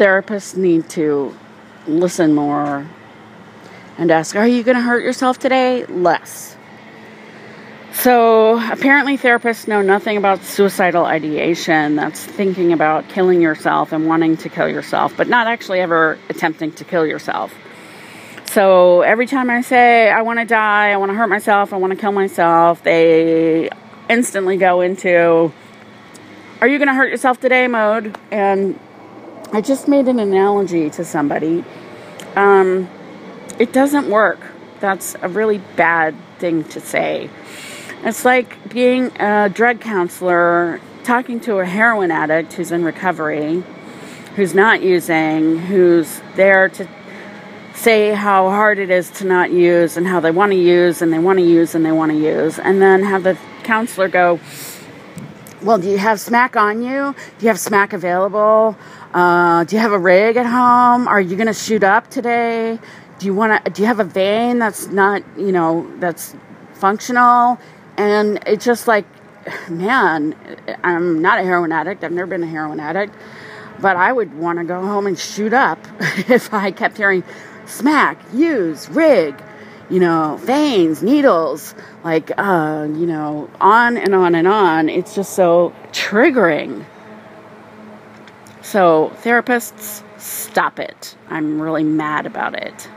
therapists need to listen more and ask, Are you going to hurt yourself today? Less. So, apparently, therapists know nothing about suicidal ideation. That's thinking about killing yourself and wanting to kill yourself, but not actually ever attempting to kill yourself. So, every time I say, I want to die, I want to hurt myself, I want to kill myself, they instantly go into, Are you going to hurt yourself today mode? And I just made an analogy to somebody. Um, it doesn't work. That's a really bad thing to say. It's like being a drug counselor talking to a heroin addict who's in recovery, who's not using, who's there to say how hard it is to not use and how they want to use and they want to use and they want to use, and then have the counselor go, Well, do you have smack on you? Do you have smack available? Uh, do you have a rig at home? Are you going to shoot up today? Do you want to? Do you have a vein that's not, you know, that's functional? And it's just like, man, I'm not a heroin addict. I've never been a heroin addict. But I would want to go home and shoot up if I kept hearing smack, use, rig, you know, veins, needles, like, uh, you know, on and on and on. It's just so triggering. So, therapists, stop it. I'm really mad about it.